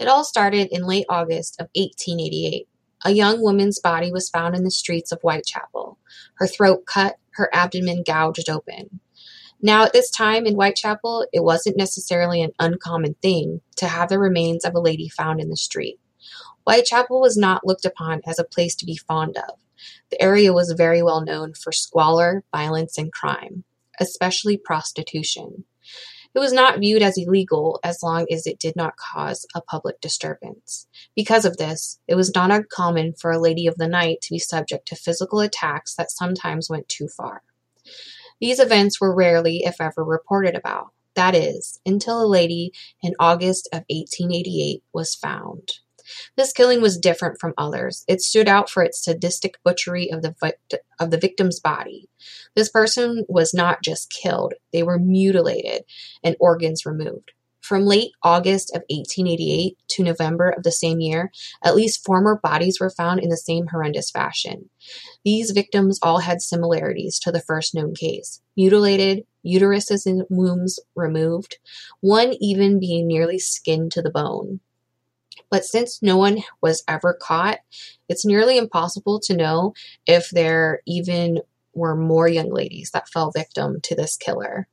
It all started in late August of 1888. A young woman's body was found in the streets of Whitechapel, her throat cut, her abdomen gouged open. Now, at this time in Whitechapel, it wasn't necessarily an uncommon thing to have the remains of a lady found in the street. Whitechapel was not looked upon as a place to be fond of. The area was very well known for squalor, violence, and crime, especially prostitution. It was not viewed as illegal as long as it did not cause a public disturbance. Because of this, it was not uncommon for a lady of the night to be subject to physical attacks that sometimes went too far. These events were rarely, if ever, reported about. That is, until a lady in August of 1888 was found. This killing was different from others. It stood out for its sadistic butchery of the, of the victim's body. This person was not just killed, they were mutilated and organs removed. From late August of 1888 to November of the same year, at least four more bodies were found in the same horrendous fashion. These victims all had similarities to the first known case mutilated, uteruses and wombs removed, one even being nearly skinned to the bone. But since no one was ever caught, it's nearly impossible to know if there even were more young ladies that fell victim to this killer.